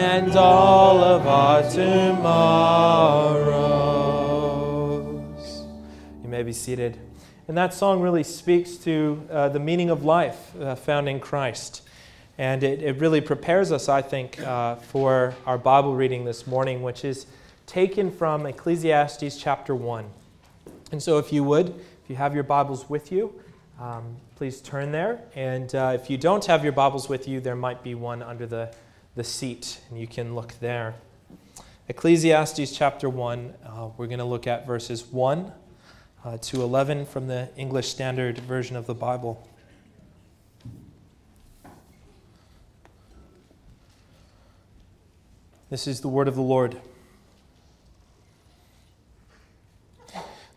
and all of our tomorrows. You may be seated. And that song really speaks to uh, the meaning of life uh, found in Christ. And it, it really prepares us, I think, uh, for our Bible reading this morning, which is taken from Ecclesiastes chapter 1. And so, if you would, if you have your Bibles with you, um, please turn there. And uh, if you don't have your Bibles with you, there might be one under the, the seat, and you can look there. Ecclesiastes chapter 1, uh, we're going to look at verses 1 uh, to 11 from the English Standard Version of the Bible. This is the word of the Lord.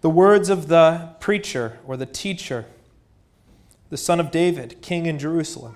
The words of the preacher or the teacher the son of David, king in Jerusalem.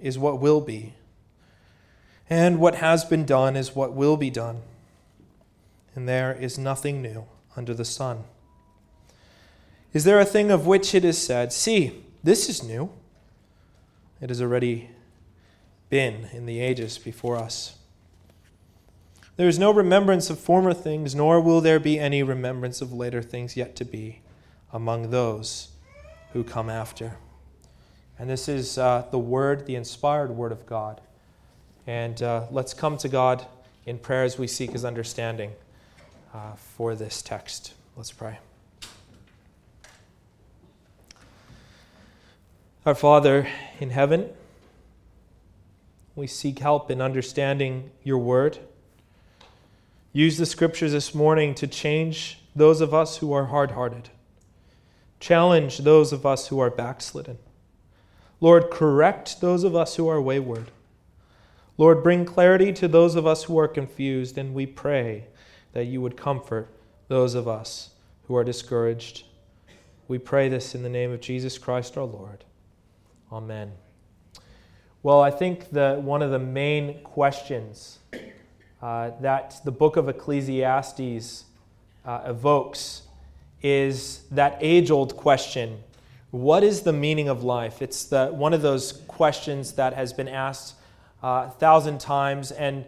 is what will be, and what has been done is what will be done. And there is nothing new under the sun. Is there a thing of which it is said, See, this is new? It has already been in the ages before us. There is no remembrance of former things, nor will there be any remembrance of later things yet to be among those who come after. And this is uh, the word, the inspired word of God. And uh, let's come to God in prayer as we seek his understanding uh, for this text. Let's pray. Our Father in heaven, we seek help in understanding your word. Use the scriptures this morning to change those of us who are hard hearted, challenge those of us who are backslidden. Lord, correct those of us who are wayward. Lord, bring clarity to those of us who are confused, and we pray that you would comfort those of us who are discouraged. We pray this in the name of Jesus Christ our Lord. Amen. Well, I think that one of the main questions uh, that the book of Ecclesiastes uh, evokes is that age old question what is the meaning of life? It's the, one of those questions that has been asked uh, a thousand times, and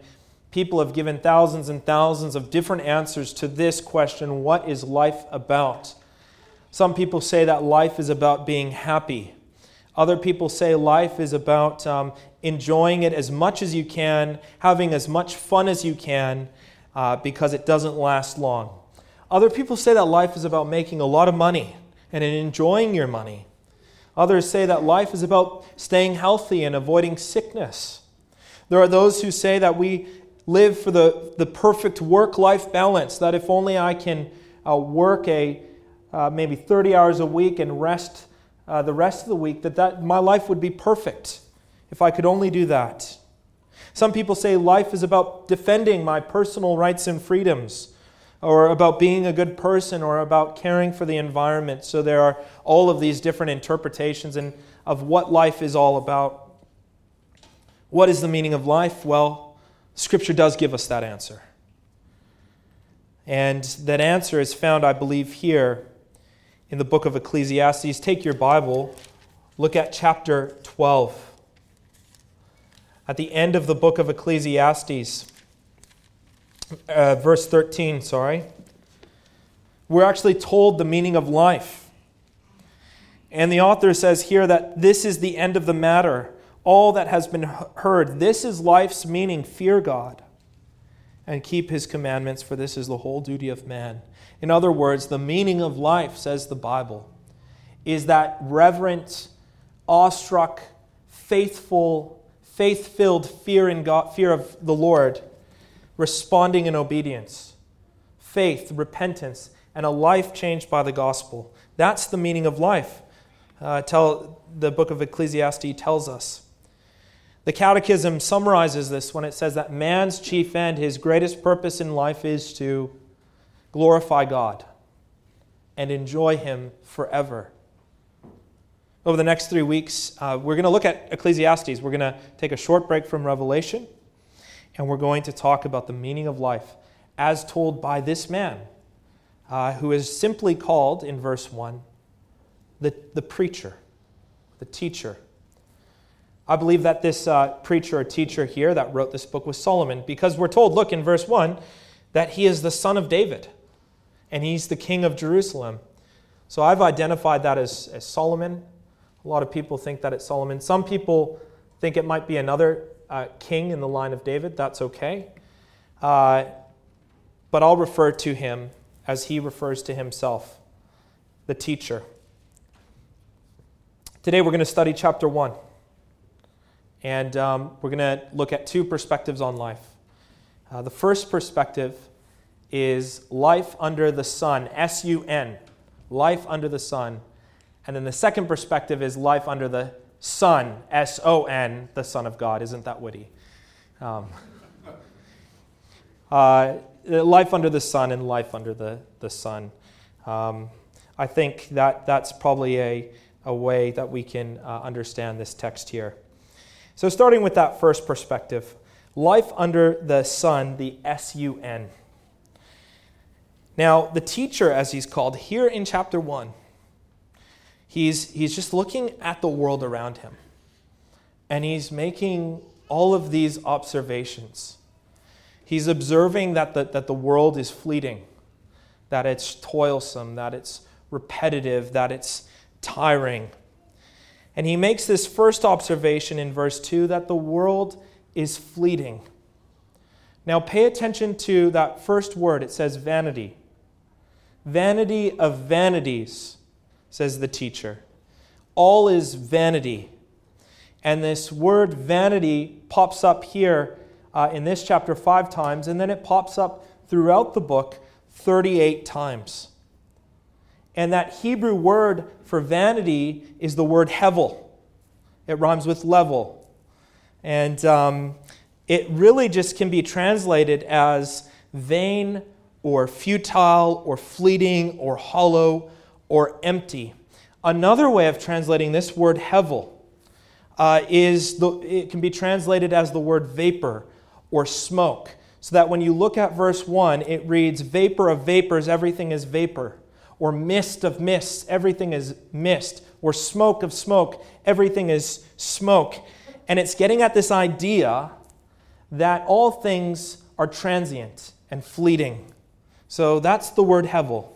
people have given thousands and thousands of different answers to this question what is life about? Some people say that life is about being happy. Other people say life is about um, enjoying it as much as you can, having as much fun as you can, uh, because it doesn't last long. Other people say that life is about making a lot of money and in enjoying your money. Others say that life is about staying healthy and avoiding sickness. There are those who say that we live for the, the perfect work life balance, that if only I can uh, work a uh, maybe 30 hours a week and rest uh, the rest of the week, that, that my life would be perfect if I could only do that. Some people say life is about defending my personal rights and freedoms or about being a good person or about caring for the environment. So there are all of these different interpretations and of what life is all about. What is the meaning of life? Well, Scripture does give us that answer. And that answer is found, I believe, here in the book of Ecclesiastes. Take your Bible, look at chapter 12. At the end of the book of Ecclesiastes, uh, verse 13, sorry, we're actually told the meaning of life. And the author says here that this is the end of the matter, all that has been heard. This is life's meaning fear God. and keep his commandments, for this is the whole duty of man. In other words, the meaning of life, says the Bible, is that reverent, awestruck, faithful, faith filled fear, in fear of the Lord, responding in obedience, faith, repentance, and a life changed by the gospel. That's the meaning of life. Uh, tell, the book of Ecclesiastes tells us. The Catechism summarizes this when it says that man's chief end, his greatest purpose in life, is to glorify God and enjoy Him forever. Over the next three weeks, uh, we're going to look at Ecclesiastes. We're going to take a short break from Revelation, and we're going to talk about the meaning of life as told by this man, uh, who is simply called in verse 1 the, the preacher, the teacher. I believe that this uh, preacher or teacher here that wrote this book was Solomon because we're told, look in verse 1, that he is the son of David and he's the king of Jerusalem. So I've identified that as, as Solomon. A lot of people think that it's Solomon. Some people think it might be another uh, king in the line of David. That's okay. Uh, but I'll refer to him as he refers to himself, the teacher. Today we're going to study chapter 1. And um, we're going to look at two perspectives on life. Uh, the first perspective is life under the sun, S U N, life under the sun. And then the second perspective is life under the Son, S O N, the Son of God. Isn't that witty? Um, uh, life under the sun and life under the, the Son. Um, I think that that's probably a, a way that we can uh, understand this text here. So, starting with that first perspective, life under the sun, the S U N. Now, the teacher, as he's called here in chapter 1, he's, he's just looking at the world around him. And he's making all of these observations. He's observing that the, that the world is fleeting, that it's toilsome, that it's repetitive, that it's tiring. And he makes this first observation in verse 2 that the world is fleeting. Now, pay attention to that first word. It says vanity. Vanity of vanities, says the teacher. All is vanity. And this word vanity pops up here uh, in this chapter five times, and then it pops up throughout the book 38 times. And that Hebrew word for vanity is the word hevel. It rhymes with level. And um, it really just can be translated as vain or futile or fleeting or hollow or empty. Another way of translating this word hevel uh, is the, it can be translated as the word vapor or smoke. So that when you look at verse 1, it reads, Vapor of vapors, everything is vapor. Or mist of mists, everything is mist. Or smoke of smoke, everything is smoke. And it's getting at this idea that all things are transient and fleeting. So that's the word hevel.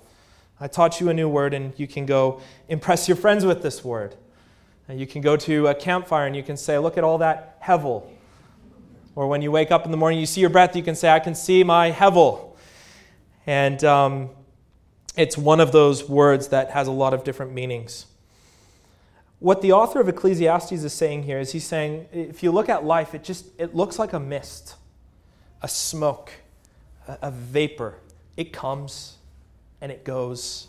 I taught you a new word, and you can go impress your friends with this word. And you can go to a campfire and you can say, Look at all that hevel. Or when you wake up in the morning, you see your breath, you can say, I can see my hevel. And um, it's one of those words that has a lot of different meanings. What the author of Ecclesiastes is saying here is he's saying, if you look at life, it just it looks like a mist, a smoke, a, a vapor. It comes and it goes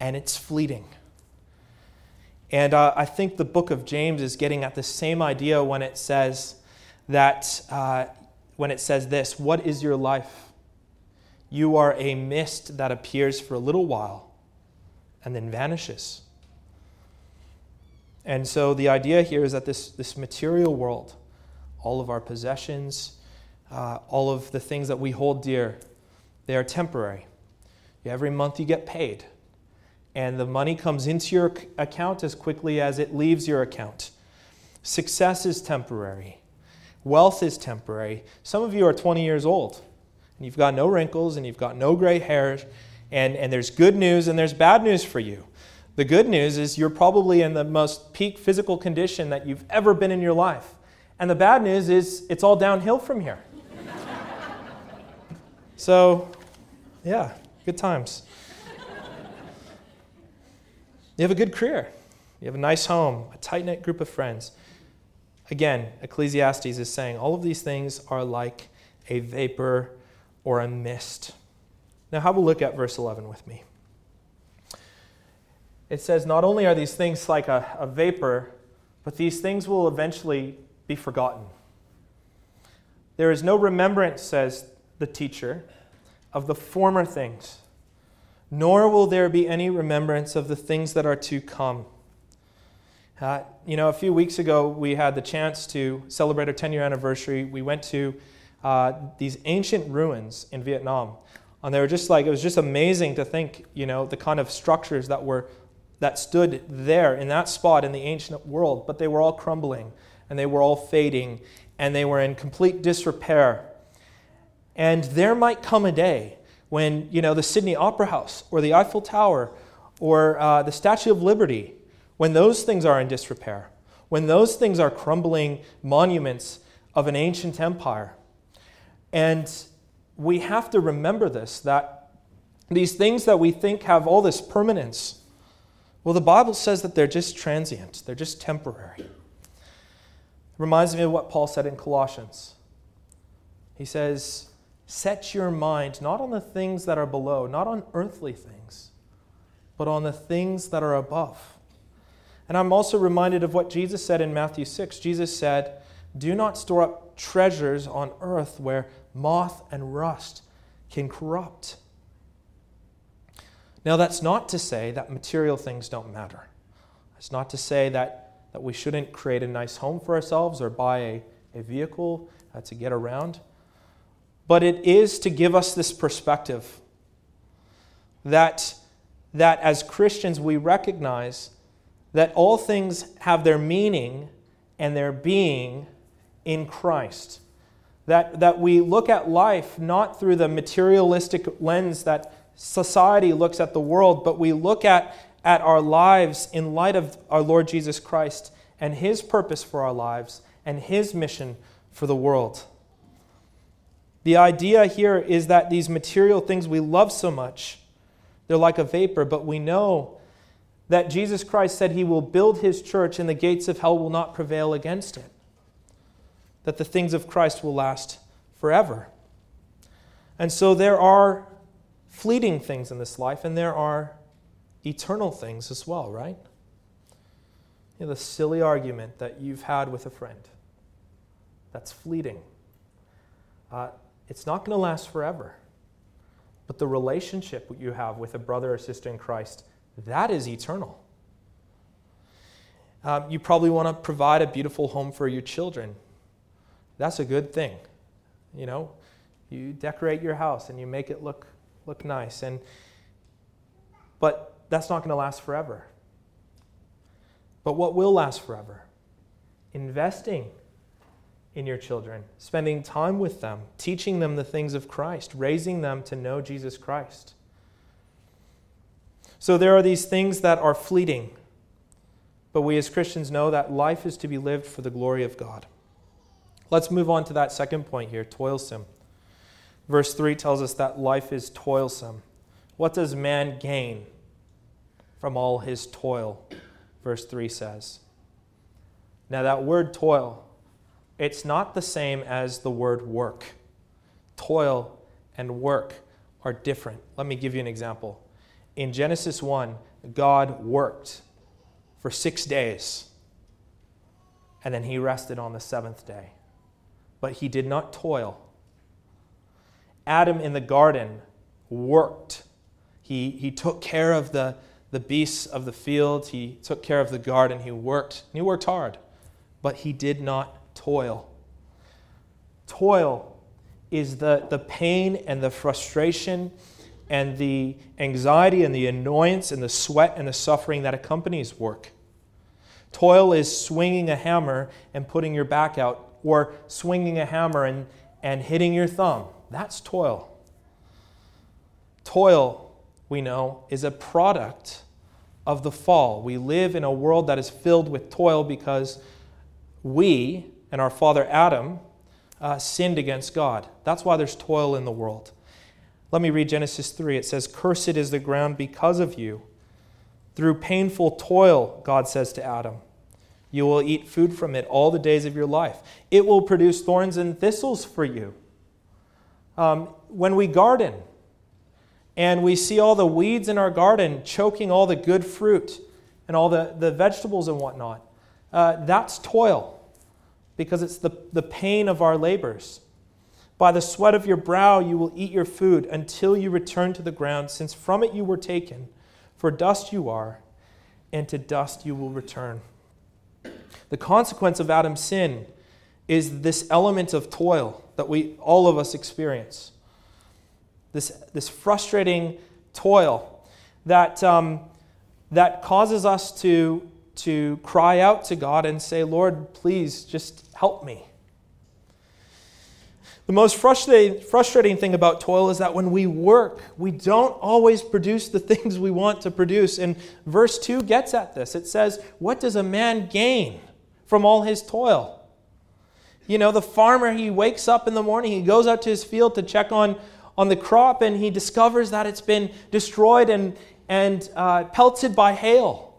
and it's fleeting. And uh, I think the book of James is getting at the same idea when it says that, uh, when it says this What is your life? You are a mist that appears for a little while and then vanishes. And so the idea here is that this, this material world, all of our possessions, uh, all of the things that we hold dear, they are temporary. Every month you get paid, and the money comes into your account as quickly as it leaves your account. Success is temporary, wealth is temporary. Some of you are 20 years old, and you've got no wrinkles, and you've got no gray hairs, and, and there's good news and there's bad news for you. The good news is you're probably in the most peak physical condition that you've ever been in your life. And the bad news is it's all downhill from here. So, yeah, good times. you have a good career, you have a nice home, a tight knit group of friends. Again, Ecclesiastes is saying all of these things are like a vapor or a mist. Now, have a look at verse 11 with me. It says, Not only are these things like a, a vapor, but these things will eventually be forgotten. There is no remembrance, says the teacher, of the former things, nor will there be any remembrance of the things that are to come. Uh, you know, a few weeks ago, we had the chance to celebrate our 10 year anniversary. We went to uh, these ancient ruins in Vietnam. And they were just like, it was just amazing to think, you know, the kind of structures that were that stood there in that spot in the ancient world, but they were all crumbling and they were all fading and they were in complete disrepair. And there might come a day when, you know, the Sydney Opera House or the Eiffel Tower or uh, the Statue of Liberty, when those things are in disrepair, when those things are crumbling monuments of an ancient empire. And we have to remember this that these things that we think have all this permanence, well, the Bible says that they're just transient, they're just temporary. It reminds me of what Paul said in Colossians. He says, Set your mind not on the things that are below, not on earthly things, but on the things that are above. And I'm also reminded of what Jesus said in Matthew 6. Jesus said, Do not store up treasures on earth where moth and rust can corrupt. Now, that's not to say that material things don't matter. It's not to say that, that we shouldn't create a nice home for ourselves or buy a, a vehicle uh, to get around. But it is to give us this perspective that, that as Christians we recognize that all things have their meaning and their being in Christ. That, that we look at life not through the materialistic lens that society looks at the world, but we look at, at our lives in light of our Lord Jesus Christ and His purpose for our lives and His mission for the world. The idea here is that these material things we love so much, they're like a vapor, but we know that Jesus Christ said He will build His church and the gates of hell will not prevail against it that the things of Christ will last forever. And so there are fleeting things in this life, and there are eternal things as well, right? You know, the silly argument that you've had with a friend that's fleeting. Uh, it's not going to last forever. But the relationship you have with a brother or sister in Christ, that is eternal. Um, you probably want to provide a beautiful home for your children that's a good thing. You know, you decorate your house and you make it look look nice and but that's not going to last forever. But what will last forever? Investing in your children, spending time with them, teaching them the things of Christ, raising them to know Jesus Christ. So there are these things that are fleeting, but we as Christians know that life is to be lived for the glory of God. Let's move on to that second point here toilsome. Verse 3 tells us that life is toilsome. What does man gain from all his toil? Verse 3 says. Now, that word toil, it's not the same as the word work. Toil and work are different. Let me give you an example. In Genesis 1, God worked for six days, and then he rested on the seventh day but he did not toil. Adam in the garden worked. He, he took care of the, the beasts of the field, he took care of the garden, he worked. He worked hard, but he did not toil. Toil is the, the pain and the frustration and the anxiety and the annoyance and the sweat and the suffering that accompanies work. Toil is swinging a hammer and putting your back out or swinging a hammer and, and hitting your thumb. That's toil. Toil, we know, is a product of the fall. We live in a world that is filled with toil because we and our father Adam uh, sinned against God. That's why there's toil in the world. Let me read Genesis 3. It says, Cursed is the ground because of you. Through painful toil, God says to Adam, you will eat food from it all the days of your life. It will produce thorns and thistles for you. Um, when we garden and we see all the weeds in our garden choking all the good fruit and all the, the vegetables and whatnot, uh, that's toil because it's the, the pain of our labors. By the sweat of your brow you will eat your food until you return to the ground, since from it you were taken. For dust you are, and to dust you will return. The consequence of Adam's sin is this element of toil that we all of us experience. This, this frustrating toil that, um, that causes us to, to cry out to God and say, Lord, please just help me. The most frustrating, thing about toil is that when we work, we don't always produce the things we want to produce. And verse 2 gets at this. It says, What does a man gain from all his toil? You know, the farmer, he wakes up in the morning, he goes out to his field to check on, on the crop, and he discovers that it's been destroyed and, and uh, pelted by hail.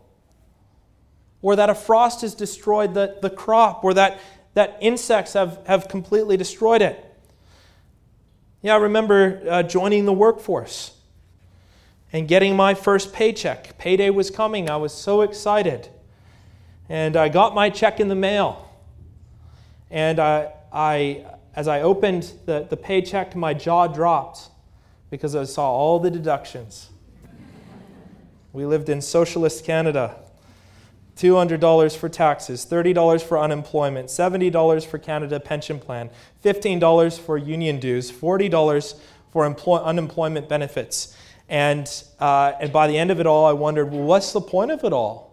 Or that a frost has destroyed the, the crop, or that, that insects have, have completely destroyed it. Yeah, I remember uh, joining the workforce and getting my first paycheck. Payday was coming. I was so excited. And I got my check in the mail. And I, I as I opened the, the paycheck, my jaw dropped because I saw all the deductions. we lived in socialist Canada. $200 for taxes, $30 for unemployment, $70 for Canada pension plan, $15 for union dues, $40 for employ- unemployment benefits. And, uh, and by the end of it all, I wondered, well, what's the point of it all?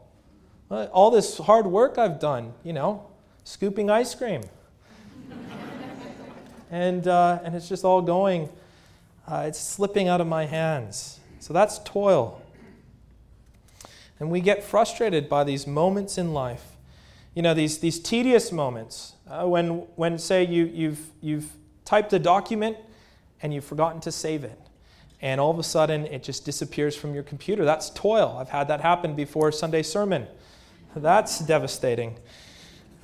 all this hard work I've done, you know, scooping ice cream. and, uh, and it's just all going, uh, it's slipping out of my hands. So that's toil. And we get frustrated by these moments in life. You know, these, these tedious moments uh, when, when, say, you, you've, you've typed a document and you've forgotten to save it. And all of a sudden, it just disappears from your computer. That's toil. I've had that happen before Sunday sermon. That's devastating.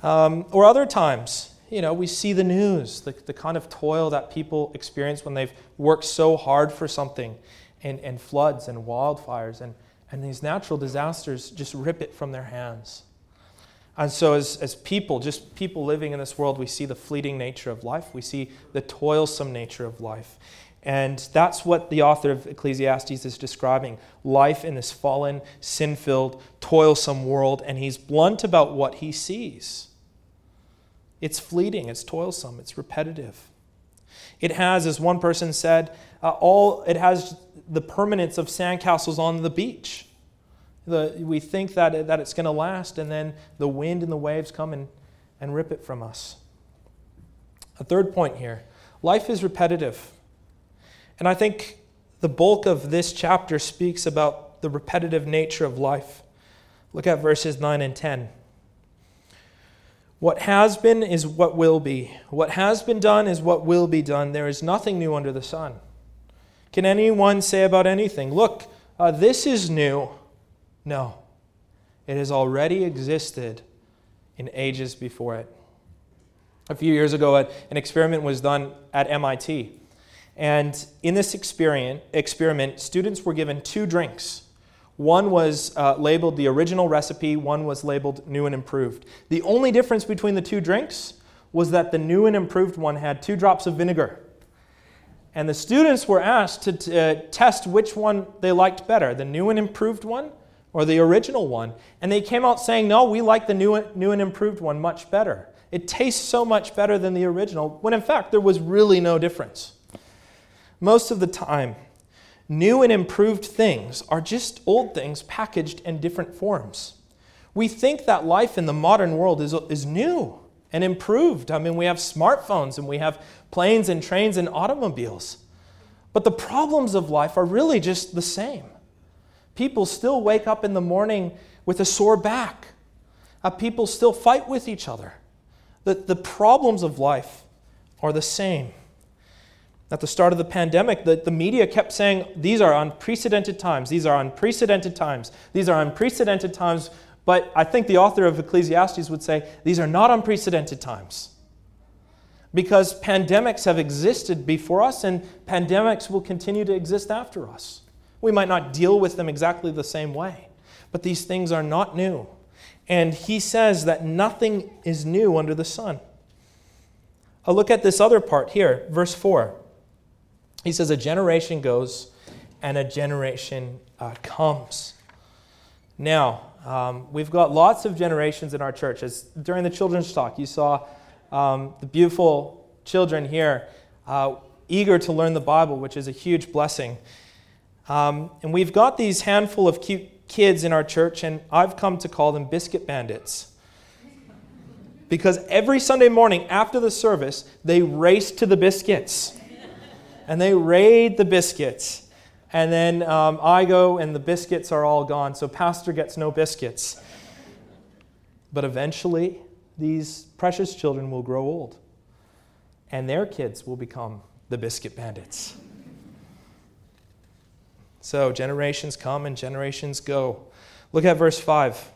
Um, or other times, you know, we see the news, the, the kind of toil that people experience when they've worked so hard for something, and, and floods and wildfires and and these natural disasters just rip it from their hands. And so, as, as people, just people living in this world, we see the fleeting nature of life. We see the toilsome nature of life. And that's what the author of Ecclesiastes is describing life in this fallen, sin filled, toilsome world. And he's blunt about what he sees. It's fleeting, it's toilsome, it's repetitive. It has, as one person said, uh, all it has the permanence of sandcastles on the beach. The, we think that, that it's going to last, and then the wind and the waves come and, and rip it from us. A third point here life is repetitive. And I think the bulk of this chapter speaks about the repetitive nature of life. Look at verses 9 and 10. What has been is what will be. What has been done is what will be done. There is nothing new under the sun. Can anyone say about anything, look, uh, this is new? No. It has already existed in ages before it. A few years ago, an experiment was done at MIT. And in this experiment, experiment students were given two drinks. One was uh, labeled the original recipe, one was labeled new and improved. The only difference between the two drinks was that the new and improved one had two drops of vinegar and the students were asked to t- uh, test which one they liked better, the new and improved one or the original one. And they came out saying, no, we like the new, new and improved one much better. It tastes so much better than the original, when in fact there was really no difference. Most of the time, new and improved things are just old things packaged in different forms. We think that life in the modern world is, is new and improved. I mean, we have smartphones and we have planes and trains and automobiles. But the problems of life are really just the same. People still wake up in the morning with a sore back. Uh, people still fight with each other. The, the problems of life are the same. At the start of the pandemic, the, the media kept saying, These are unprecedented times. These are unprecedented times. These are unprecedented times. But I think the author of Ecclesiastes would say, These are not unprecedented times. Because pandemics have existed before us, and pandemics will continue to exist after us. We might not deal with them exactly the same way, but these things are not new. And he says that nothing is new under the sun. A look at this other part here, verse 4. He says, A generation goes and a generation uh, comes. Now, um, we've got lots of generations in our church. As during the children's talk, you saw um, the beautiful children here uh, eager to learn the Bible, which is a huge blessing. Um, and we've got these handful of cute kids in our church, and I've come to call them biscuit bandits. Because every Sunday morning after the service, they race to the biscuits and they raid the biscuits. And then um, I go, and the biscuits are all gone. So, Pastor gets no biscuits. But eventually, these precious children will grow old, and their kids will become the biscuit bandits. So, generations come and generations go. Look at verse 5.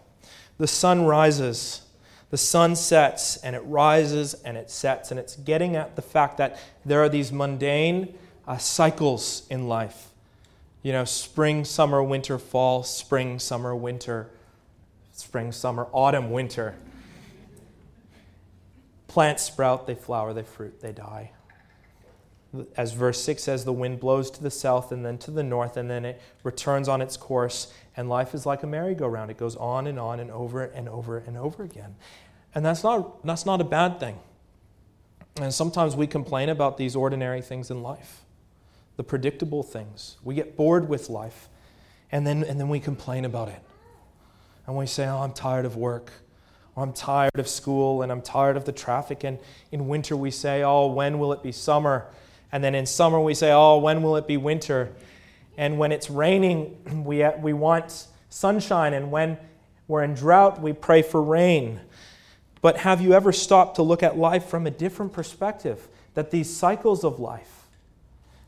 The sun rises, the sun sets, and it rises and it sets. And it's getting at the fact that there are these mundane uh, cycles in life. You know, spring, summer, winter, fall, spring, summer, winter, spring, summer, autumn, winter. Plants sprout, they flower, they fruit, they die. As verse 6 says, the wind blows to the south and then to the north, and then it returns on its course, and life is like a merry-go-round. It goes on and on and over and over and over again. And that's not, that's not a bad thing. And sometimes we complain about these ordinary things in life the predictable things. We get bored with life, and then, and then we complain about it. And we say, Oh, I'm tired of work, or I'm tired of school, and I'm tired of the traffic. And in winter, we say, Oh, when will it be summer? And then in summer, we say, Oh, when will it be winter? And when it's raining, we, we want sunshine. And when we're in drought, we pray for rain. But have you ever stopped to look at life from a different perspective? That these cycles of life,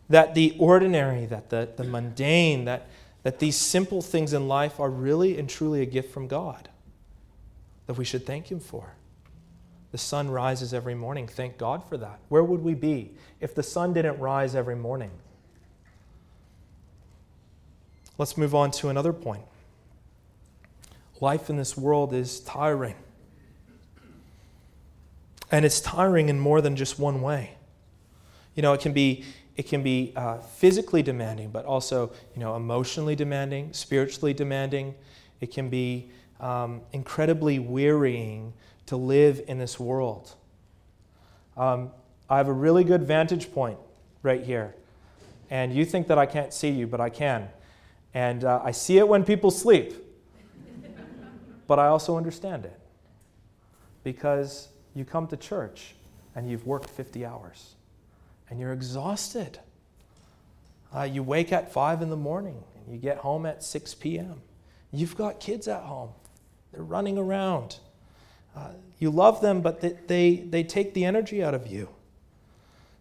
that the ordinary, that the, the mundane, that, that these simple things in life are really and truly a gift from God that we should thank Him for. The sun rises every morning. Thank God for that. Where would we be if the sun didn't rise every morning? Let's move on to another point. Life in this world is tiring. And it's tiring in more than just one way. You know, it can be it can be uh, physically demanding, but also you know, emotionally demanding, spiritually demanding. It can be um, incredibly wearying to live in this world. Um, I have a really good vantage point right here. And you think that I can't see you, but I can. And uh, I see it when people sleep. but I also understand it. Because you come to church and you've worked 50 hours and you're exhausted. Uh, you wake at 5 in the morning and you get home at 6 p.m. You've got kids at home, they're running around. Uh, you love them, but they, they, they take the energy out of you.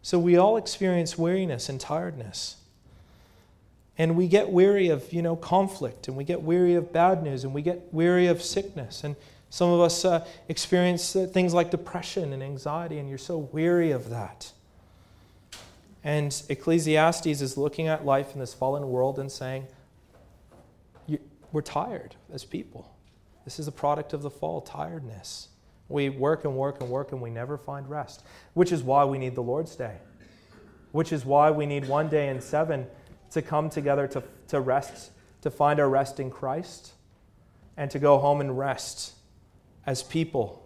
So we all experience weariness and tiredness. And we get weary of, you know, conflict, and we get weary of bad news, and we get weary of sickness. And some of us uh, experience uh, things like depression and anxiety, and you're so weary of that. And Ecclesiastes is looking at life in this fallen world and saying, We're tired as people. This is a product of the fall, tiredness. We work and work and work and we never find rest, which is why we need the Lord's Day, which is why we need one day in seven to come together to, to rest, to find our rest in Christ, and to go home and rest as people.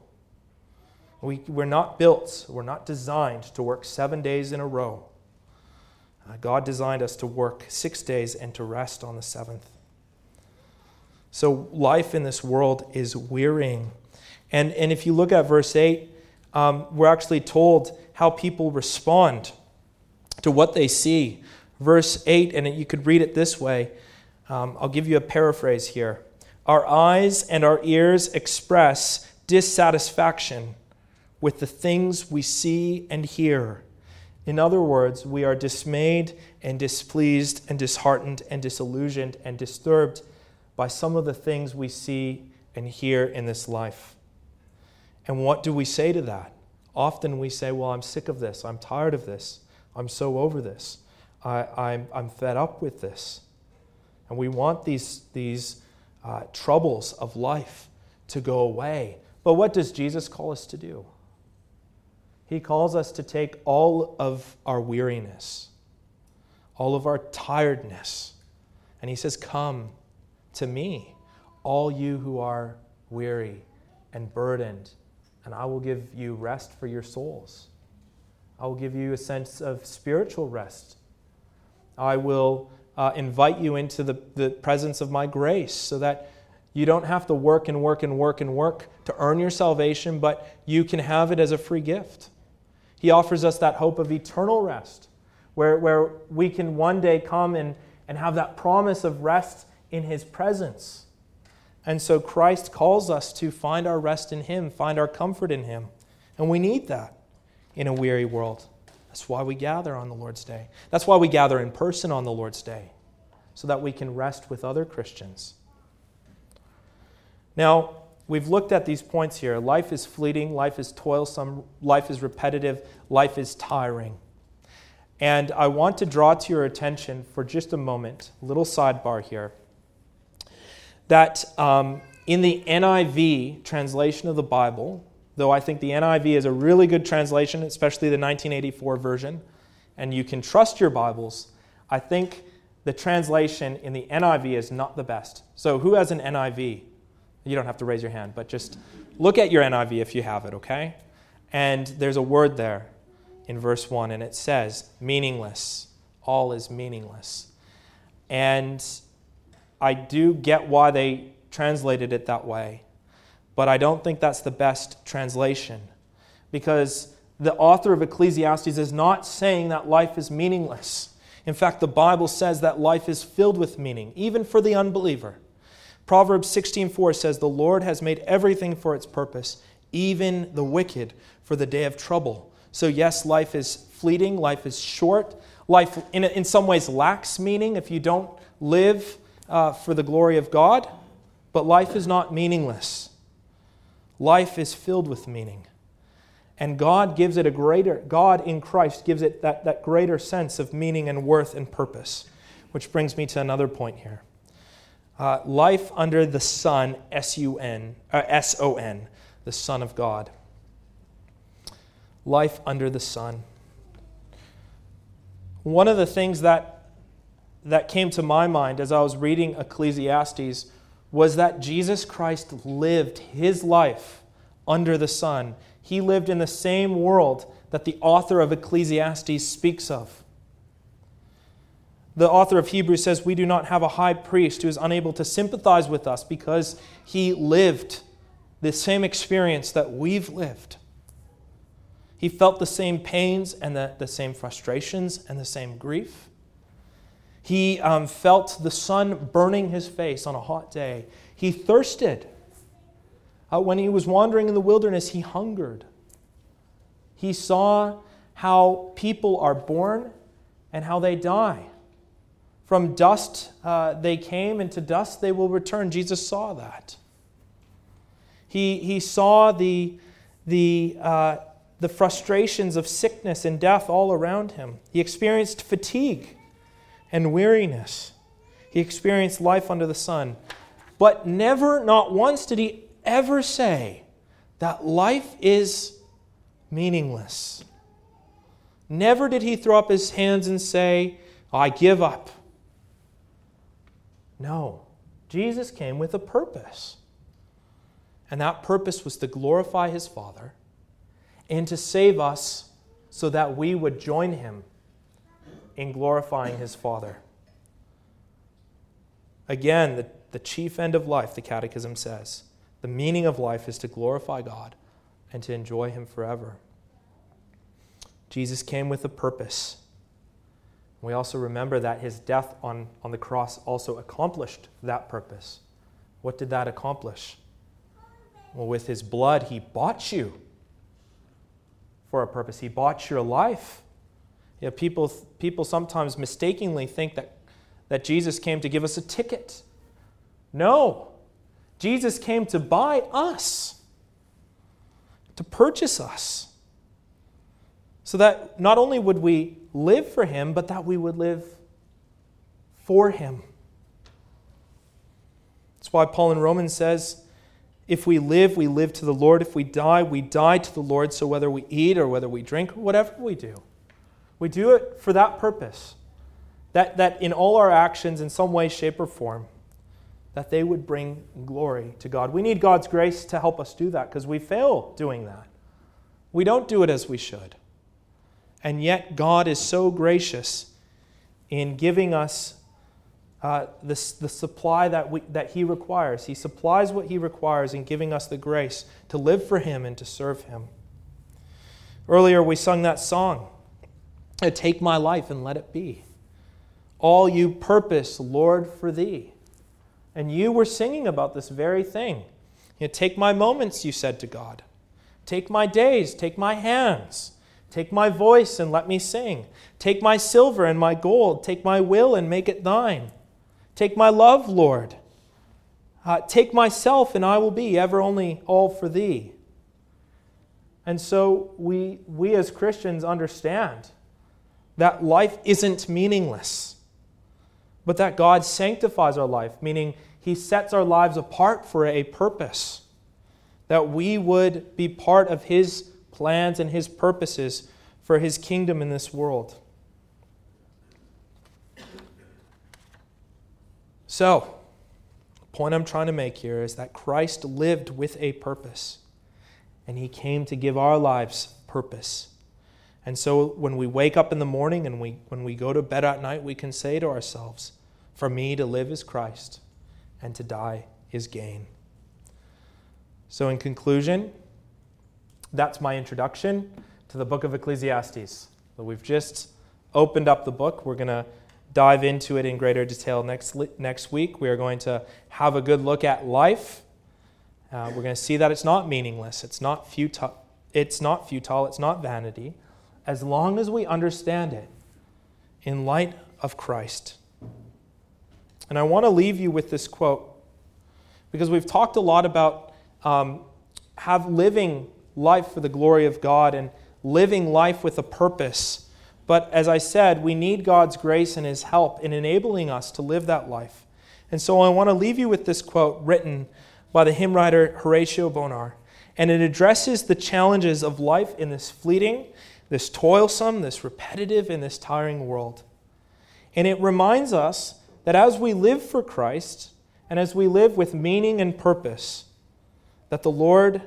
We, we're not built, we're not designed to work seven days in a row. Uh, God designed us to work six days and to rest on the seventh. So life in this world is wearying. And, and if you look at verse 8, um, we're actually told how people respond to what they see. Verse 8, and you could read it this way. Um, I'll give you a paraphrase here. Our eyes and our ears express dissatisfaction with the things we see and hear In other words, we are dismayed and displeased and disheartened and disillusioned and disturbed by some of the things we see and hear in this life. And what do we say to that? Often we say, Well, I'm sick of this. I'm tired of this. I'm so over this. I, am I'm, I'm fed up with this. And we want these, these uh, troubles of life to go away. But what does Jesus call us to do? He calls us to take all of our weariness, all of our tiredness, and He says, Come to me, all you who are weary and burdened, and I will give you rest for your souls. I will give you a sense of spiritual rest. I will uh, invite you into the, the presence of my grace so that you don't have to work and work and work and work to earn your salvation, but you can have it as a free gift. He offers us that hope of eternal rest, where, where we can one day come and, and have that promise of rest in His presence. And so Christ calls us to find our rest in Him, find our comfort in Him. And we need that in a weary world. That's why we gather on the Lord's Day. That's why we gather in person on the Lord's Day, so that we can rest with other Christians. Now, we've looked at these points here. Life is fleeting, life is toilsome, life is repetitive, life is tiring. And I want to draw to your attention for just a moment, a little sidebar here, that um, in the NIV translation of the Bible, though I think the NIV is a really good translation, especially the 1984 version, and you can trust your Bibles, I think the translation in the NIV is not the best. So, who has an NIV? You don't have to raise your hand, but just look at your NIV if you have it, okay? And there's a word there in verse 1, and it says, meaningless. All is meaningless. And I do get why they translated it that way, but I don't think that's the best translation because the author of Ecclesiastes is not saying that life is meaningless. In fact, the Bible says that life is filled with meaning, even for the unbeliever. Proverbs 16:4 says, "The Lord has made everything for its purpose, even the wicked for the day of trouble." So yes, life is fleeting, life is short. Life in, in some ways lacks meaning if you don't live uh, for the glory of God, but life is not meaningless. Life is filled with meaning. And God gives it a greater, God in Christ gives it that, that greater sense of meaning and worth and purpose. Which brings me to another point here. Uh, life under the Son, S-U-N, uh, S-O-N, the Son of God. Life under the sun. One of the things that, that came to my mind as I was reading Ecclesiastes was that Jesus Christ lived his life under the sun. He lived in the same world that the author of Ecclesiastes speaks of. The author of Hebrews says, We do not have a high priest who is unable to sympathize with us because he lived the same experience that we've lived. He felt the same pains and the, the same frustrations and the same grief. He um, felt the sun burning his face on a hot day. He thirsted. Uh, when he was wandering in the wilderness, he hungered. He saw how people are born and how they die. From dust uh, they came, and to dust they will return. Jesus saw that. He, he saw the, the, uh, the frustrations of sickness and death all around him. He experienced fatigue and weariness. He experienced life under the sun. But never, not once, did he ever say that life is meaningless. Never did he throw up his hands and say, I give up. No. Jesus came with a purpose. And that purpose was to glorify his Father and to save us so that we would join him in glorifying his Father. Again, the, the chief end of life, the Catechism says, the meaning of life is to glorify God and to enjoy him forever. Jesus came with a purpose. We also remember that his death on, on the cross also accomplished that purpose. What did that accomplish? Well, with his blood, he bought you for a purpose. He bought your life. You know, people, people sometimes mistakenly think that, that Jesus came to give us a ticket. No, Jesus came to buy us, to purchase us, so that not only would we live for Him, but that we would live for Him. That's why Paul in Romans says, if we live, we live to the Lord. If we die, we die to the Lord. So whether we eat or whether we drink, or whatever we do, we do it for that purpose. That, that in all our actions, in some way, shape, or form, that they would bring glory to God. We need God's grace to help us do that because we fail doing that. We don't do it as we should. And yet, God is so gracious in giving us uh, the, the supply that, we, that He requires. He supplies what He requires in giving us the grace to live for Him and to serve Him. Earlier, we sung that song Take my life and let it be. All you purpose, Lord, for Thee. And you were singing about this very thing. You know, take my moments, you said to God. Take my days, take my hands. Take my voice and let me sing. Take my silver and my gold. Take my will and make it thine. Take my love, Lord. Uh, take myself, and I will be ever only all for thee. And so we, we as Christians understand that life isn't meaningless, but that God sanctifies our life, meaning He sets our lives apart for a purpose, that we would be part of His plans and His purposes for His kingdom in this world. So, the point I'm trying to make here is that Christ lived with a purpose, and he came to give our lives purpose. And so when we wake up in the morning and we, when we go to bed at night, we can say to ourselves, For me to live is Christ, and to die is gain. So, in conclusion, that's my introduction to the book of Ecclesiastes. We've just opened up the book. We're going to dive into it in greater detail next, next week. We are going to have a good look at life. Uh, we're going to see that it's not meaningless, it's not futile, it's not futile, it's not vanity, as long as we understand it in light of Christ. And I want to leave you with this quote because we've talked a lot about um, have living life for the glory of God and living life with a purpose. But as I said, we need God's grace and His help in enabling us to live that life. And so I want to leave you with this quote written by the hymn writer Horatio Bonar. And it addresses the challenges of life in this fleeting, this toilsome, this repetitive, and this tiring world. And it reminds us that as we live for Christ and as we live with meaning and purpose, that the Lord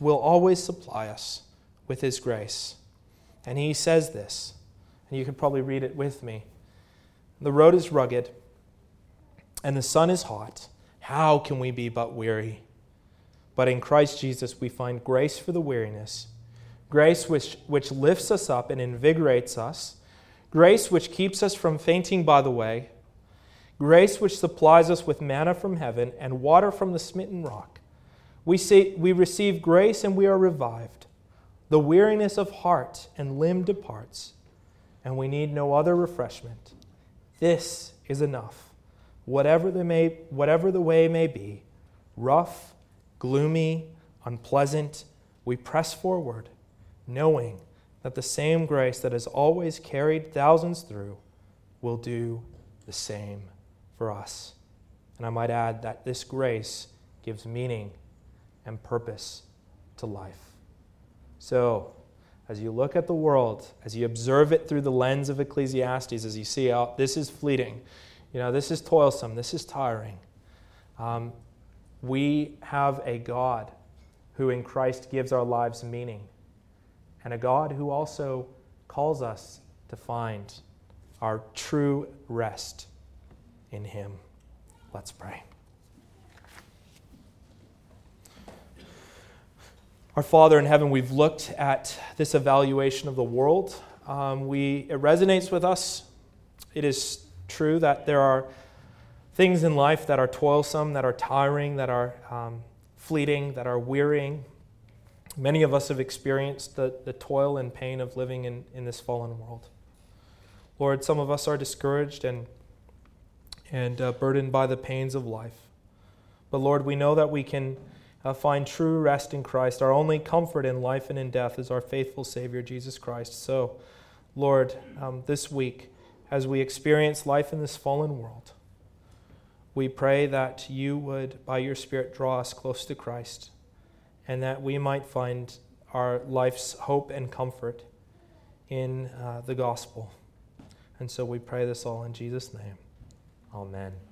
will always supply us with His grace. And He says this and you can probably read it with me. The road is rugged, and the sun is hot. How can we be but weary? But in Christ Jesus we find grace for the weariness, grace which, which lifts us up and invigorates us, grace which keeps us from fainting by the way, grace which supplies us with manna from heaven and water from the smitten rock. We, say, we receive grace and we are revived. The weariness of heart and limb departs and we need no other refreshment. This is enough. Whatever the, may, whatever the way may be, rough, gloomy, unpleasant, we press forward, knowing that the same grace that has always carried thousands through will do the same for us. And I might add that this grace gives meaning and purpose to life. So, as you look at the world, as you observe it through the lens of Ecclesiastes, as you see, oh, this is fleeting, you know, this is toilsome, this is tiring. Um, we have a God who in Christ gives our lives meaning, and a God who also calls us to find our true rest in Him. Let's pray. Our Father in heaven, we've looked at this evaluation of the world. Um, we, it resonates with us. It is true that there are things in life that are toilsome, that are tiring, that are um, fleeting, that are wearying. Many of us have experienced the, the toil and pain of living in, in this fallen world. Lord, some of us are discouraged and, and uh, burdened by the pains of life. But Lord, we know that we can uh, find true rest in Christ. Our only comfort in life and in death is our faithful Savior, Jesus Christ. So, Lord, um, this week, as we experience life in this fallen world, we pray that you would, by your Spirit, draw us close to Christ and that we might find our life's hope and comfort in uh, the gospel. And so we pray this all in Jesus' name. Amen.